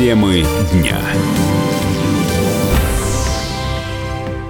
Темы дня.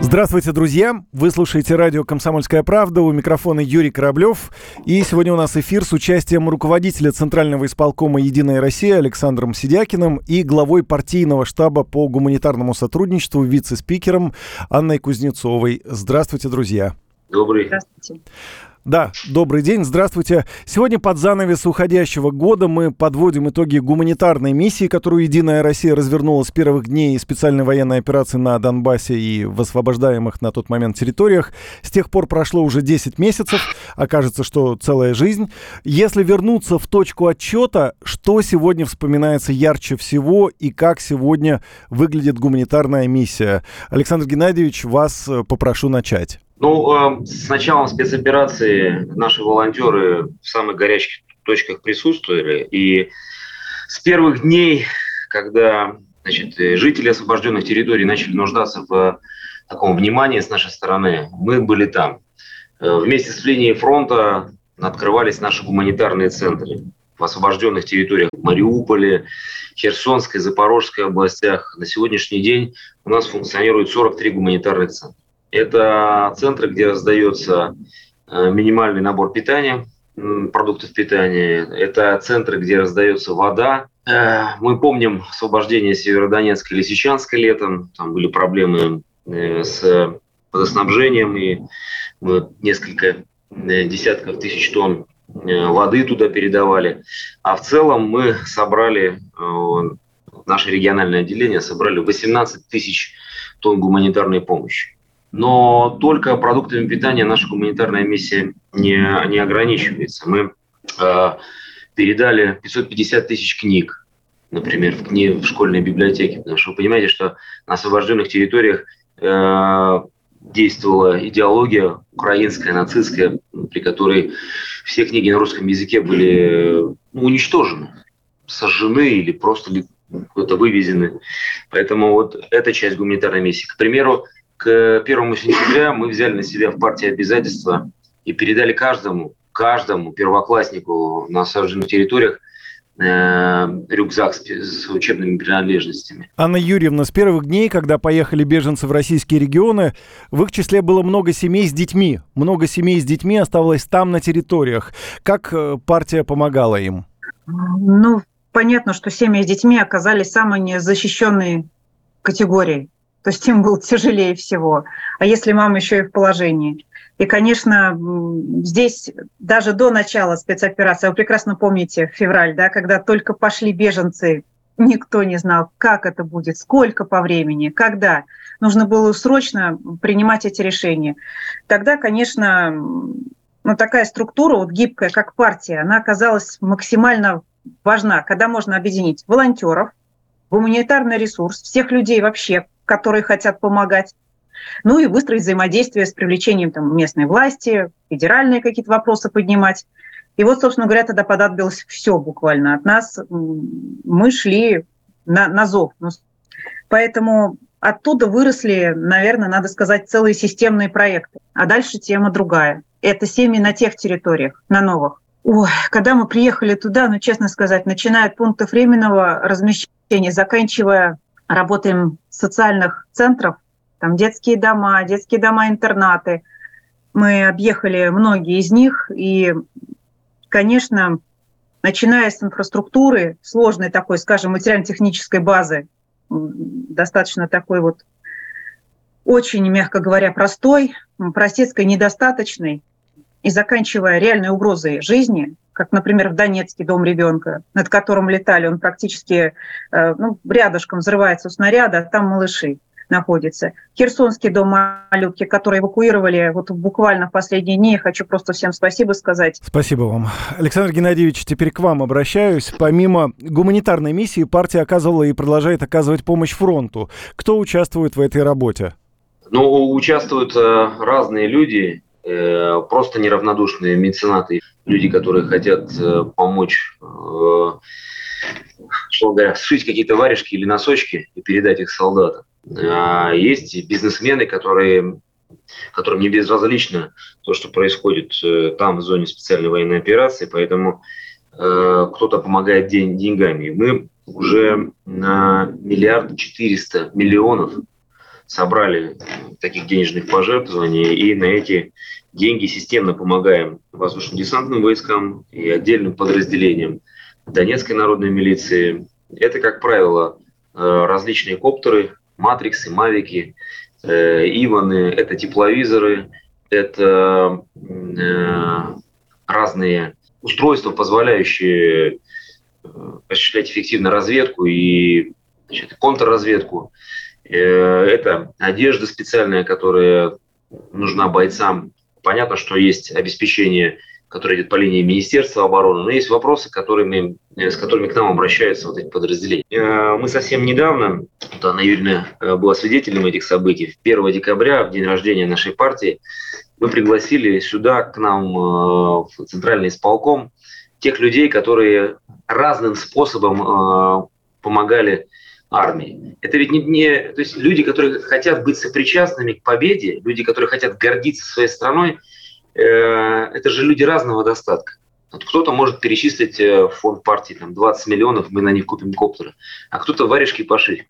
Здравствуйте, друзья! Вы слушаете радио «Комсомольская правда». У микрофона Юрий Кораблев. И сегодня у нас эфир с участием руководителя Центрального исполкома «Единая Россия» Александром Сидякиным и главой партийного штаба по гуманитарному сотрудничеству, вице-спикером Анной Кузнецовой. Здравствуйте, друзья! Добрый. Здравствуйте. Да, добрый день, здравствуйте. Сегодня под занавес уходящего года мы подводим итоги гуманитарной миссии, которую «Единая Россия» развернула с первых дней специальной военной операции на Донбассе и в освобождаемых на тот момент территориях. С тех пор прошло уже 10 месяцев, окажется, что целая жизнь. Если вернуться в точку отчета, что сегодня вспоминается ярче всего и как сегодня выглядит гуманитарная миссия? Александр Геннадьевич, вас попрошу начать. Ну, э, с началом спецоперации наши волонтеры в самых горячих точках присутствовали. И с первых дней, когда значит, жители освобожденных территорий начали нуждаться в таком внимании с нашей стороны, мы были там. Э, вместе с линией фронта открывались наши гуманитарные центры в освобожденных территориях Мариуполе, Херсонской, Запорожской областях. На сегодняшний день у нас функционирует 43 гуманитарных центра. Это центры, где раздается э, минимальный набор питания, продуктов питания. Это центры, где раздается вода. Э, мы помним освобождение Северодонецка и Лисичанска летом. Там были проблемы э, с водоснабжением, и мы несколько десятков тысяч тонн воды туда передавали. А в целом мы собрали, наше региональное отделение собрали 18 тысяч тонн гуманитарной помощи. Но только продуктами питания наша гуманитарная миссия не, не ограничивается. Мы э, передали 550 тысяч книг, например, в, кни, в школьной библиотеке, потому что вы понимаете, что на освобожденных территориях э, действовала идеология украинская, нацистская, при которой все книги на русском языке были ну, уничтожены, сожжены или просто куда-то вывезены. Поэтому вот эта часть гуманитарной миссии. К примеру, к 1 сентября мы взяли на себя в партии обязательства и передали каждому, каждому первокласснику на осажденных территориях э, рюкзак с, с учебными принадлежностями. Анна Юрьевна, с первых дней, когда поехали беженцы в российские регионы, в их числе было много семей с детьми. Много семей с детьми оставалось там, на территориях. Как э, партия помогала им? Ну, понятно, что семьи с детьми оказались самой незащищенной категорией то есть им было тяжелее всего. А если мама еще и в положении? И, конечно, здесь даже до начала спецоперации, вы прекрасно помните февраль, да, когда только пошли беженцы, никто не знал, как это будет, сколько по времени, когда. Нужно было срочно принимать эти решения. Тогда, конечно, ну, такая структура, вот гибкая, как партия, она оказалась максимально важна, когда можно объединить волонтеров, гуманитарный ресурс, всех людей вообще, которые хотят помогать. Ну и выстроить взаимодействие с привлечением там, местной власти, федеральные какие-то вопросы поднимать. И вот, собственно говоря, тогда податбилось все буквально от нас. Мы шли на, на зов. Ну, поэтому оттуда выросли, наверное, надо сказать, целые системные проекты. А дальше тема другая. Это семьи на тех территориях, на новых. Ой, когда мы приехали туда, ну, честно сказать, начиная от пунктов временного размещения, заканчивая работаем в социальных центрах, там детские дома, детские дома-интернаты. Мы объехали многие из них, и, конечно, начиная с инфраструктуры, сложной такой, скажем, материально-технической базы, достаточно такой вот очень, мягко говоря, простой, простецкой, недостаточной, и заканчивая реальной угрозой жизни, как, например, в Донецке дом ребенка, над которым летали, он практически э, ну, рядышком взрывается у снаряда, а там малыши находятся. Херсонский дом малютки, который эвакуировали вот буквально в последние дни. Хочу просто всем спасибо сказать. Спасибо вам. Александр Геннадьевич, теперь к вам обращаюсь. Помимо гуманитарной миссии, партия оказывала и продолжает оказывать помощь фронту. Кто участвует в этой работе? Ну, участвуют э, разные люди. Э, просто неравнодушные меценаты, люди, которые хотят э, помочь, э, что говоря, сшить какие-то варежки или носочки и передать их солдатам. А есть бизнесмены, которые которым не безразлично то, что происходит там, в зоне специальной военной операции, поэтому кто-то помогает день, деньгами. Мы уже на миллиард четыреста миллионов собрали таких денежных пожертвований, и на эти деньги системно помогаем воздушно-десантным войскам и отдельным подразделениям Донецкой народной милиции. Это, как правило, э, различные коптеры, матриксы, мавики, э, иваны, это тепловизоры, это э, разные устройства, позволяющие осуществлять эффективно разведку и значит, контрразведку. Это одежда специальная, которая нужна бойцам Понятно, что есть обеспечение, которое идет по линии Министерства обороны, но есть вопросы, которыми, э, с которыми к нам обращаются вот эти подразделения. Э, мы совсем недавно, вот Анна Юрьевна э, была свидетелем этих событий, 1 декабря, в день рождения нашей партии, мы пригласили сюда, к нам в центральный исполком, тех людей, которые разным способом помогали армии. Это ведь не, не... То есть люди, которые хотят быть сопричастными к победе, люди, которые хотят гордиться своей страной, э, это же люди разного достатка. Вот кто-то может перечислить э, в фонд партии там, 20 миллионов, мы на них купим коптеры, а кто-то варежки пошить.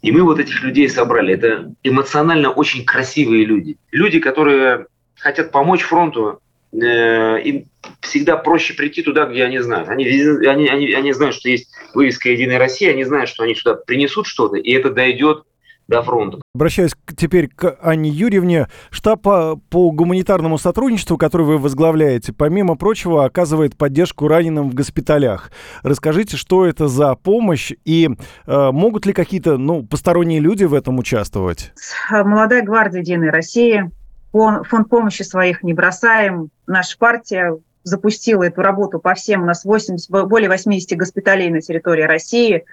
И мы вот этих людей собрали. Это эмоционально очень красивые люди. Люди, которые хотят помочь фронту, Э, им всегда проще прийти туда, где они знают. Они, они, они, они знают, что есть вывеска «Единая Россия», они знают, что они сюда принесут что-то, и это дойдет до фронта. Обращаюсь теперь к Анне Юрьевне. Штаб по, по гуманитарному сотрудничеству, который вы возглавляете, помимо прочего, оказывает поддержку раненым в госпиталях. Расскажите, что это за помощь и э, могут ли какие-то ну, посторонние люди в этом участвовать? Молодая гвардия Единой России фонд помощи своих не бросаем. Наша партия запустила эту работу по всем. У нас 80, более 80 госпиталей на территории России,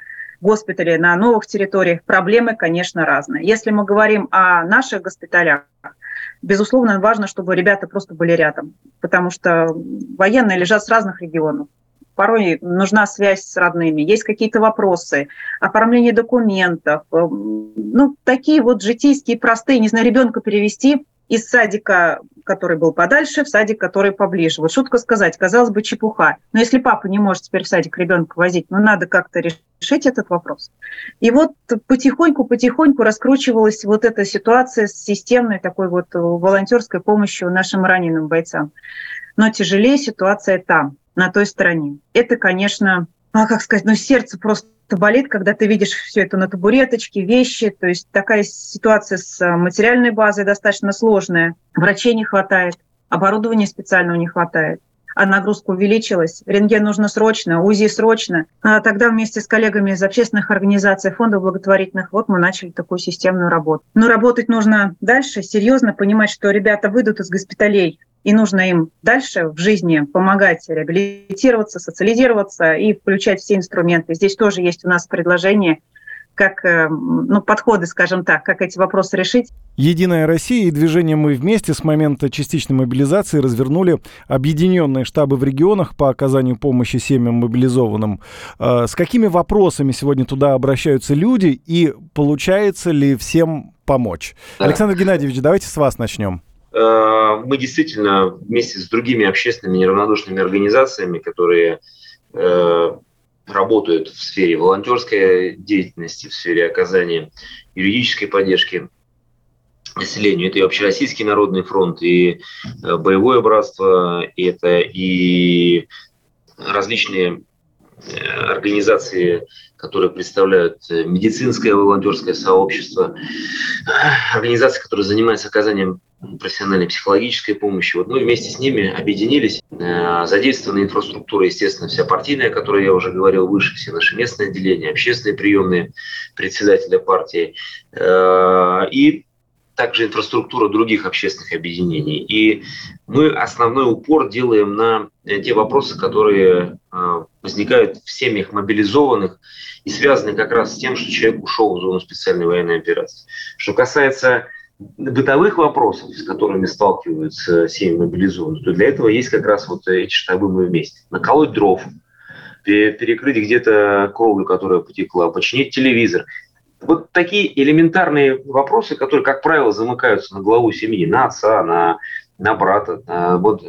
госпитали на новых территориях. Проблемы, конечно, разные. Если мы говорим о наших госпиталях, безусловно, важно, чтобы ребята просто были рядом, потому что военные лежат с разных регионов. Порой нужна связь с родными, есть какие-то вопросы, оформление документов, ну, такие вот житейские, простые, не знаю, ребенка перевести из садика, который был подальше, в садик, который поближе. Вот шутка сказать, казалось бы, чепуха. Но если папа не может теперь в садик ребенка возить, ну надо как-то решить этот вопрос. И вот потихоньку-потихоньку раскручивалась вот эта ситуация с системной такой вот волонтерской помощью нашим раненым бойцам. Но тяжелее ситуация там, на той стороне. Это, конечно, а, как сказать, ну сердце просто болит, когда ты видишь все это на табуреточке, вещи. То есть такая ситуация с э, материальной базой достаточно сложная. Врачей не хватает, оборудования специального не хватает а нагрузка увеличилась. Рентген нужно срочно, УЗИ срочно. А тогда вместе с коллегами из общественных организаций, фондов благотворительных, вот мы начали такую системную работу. Но работать нужно дальше, серьезно понимать, что ребята выйдут из госпиталей и нужно им дальше в жизни помогать реабилитироваться, социализироваться и включать все инструменты. Здесь тоже есть у нас предложение как э, ну, подходы, скажем так, как эти вопросы решить. Единая Россия и движение «Мы вместе» с момента частичной мобилизации развернули объединенные штабы в регионах по оказанию помощи семьям мобилизованным. Э, с какими вопросами сегодня туда обращаются люди и получается ли всем помочь? Да. Александр Геннадьевич, давайте с вас начнем. Э, мы действительно вместе с другими общественными неравнодушными организациями, которые э, работают в сфере волонтерской деятельности, в сфере оказания юридической поддержки населению. Это и Общероссийский народный фронт, и э, Боевое братство, и это и различные организации, которые представляют медицинское волонтерское сообщество, организации, которые занимаются оказанием профессиональной психологической помощи. Вот мы вместе с ними объединились. Э, задействована инфраструктура, естественно, вся партийная, о которой я уже говорил выше, все наши местные отделения, общественные приемные председателя партии. Э, и также инфраструктура других общественных объединений. И мы основной упор делаем на те вопросы, которые э, возникают в семьях мобилизованных и связаны как раз с тем, что человек ушел в зону специальной военной операции. Что касается бытовых вопросов, с которыми сталкиваются семьи мобилизованные, то для этого есть как раз вот эти штабы «Мы вместе». Наколоть дров, перекрыть где-то кровлю, которая потекла, починить телевизор. Вот такие элементарные вопросы, которые, как правило, замыкаются на главу семьи, на отца, на, на брата. На, вот,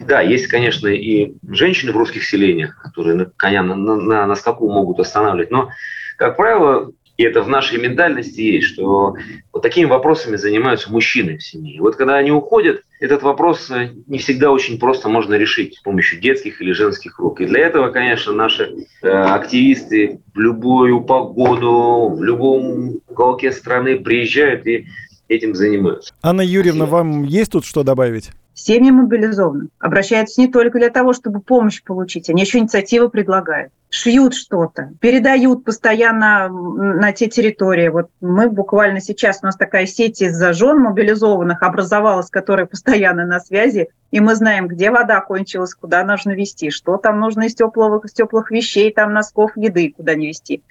Да, есть, конечно, и женщины в русских селениях, которые на коня на, на, на скаку могут останавливать, но, как правило, и это в нашей ментальности есть, что вот такими вопросами занимаются мужчины в семье. И вот когда они уходят, этот вопрос э, не всегда очень просто можно решить с помощью детских или женских рук. И для этого, конечно, наши э, активисты в любую погоду, в любом уголке страны приезжают и этим занимаются. Анна Юрьевна, Спасибо. вам есть тут что добавить? Семьи мобилизованы. Обращаются не только для того, чтобы помощь получить, они еще инициативы предлагают шьют что-то, передают постоянно на те территории. Вот мы буквально сейчас, у нас такая сеть из жен мобилизованных образовалась, которая постоянно на связи, и мы знаем, где вода кончилась, куда нужно вести, что там нужно из теплых, из теплых вещей, там носков, еды, куда не вести.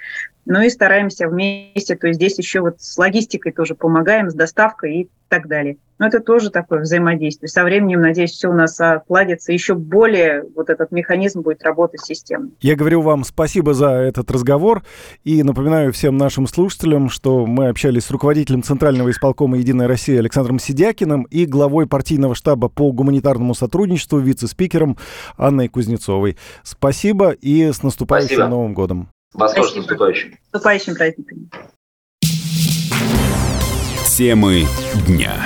Ну и стараемся вместе, то есть здесь еще вот с логистикой тоже помогаем, с доставкой и так далее. Но это тоже такое взаимодействие. Со временем, надеюсь, все у нас отладится, еще более вот этот механизм будет работать системно. Я говорю вам спасибо за этот разговор и напоминаю всем нашим слушателям, что мы общались с руководителем Центрального исполкома «Единая Россия» Александром Сидякиным и главой партийного штаба по гуманитарному сотрудничеству, вице-спикером Анной Кузнецовой. Спасибо и с наступающим спасибо. Новым годом. Вас тоже с наступающим. С наступающим праздником. Темы дня.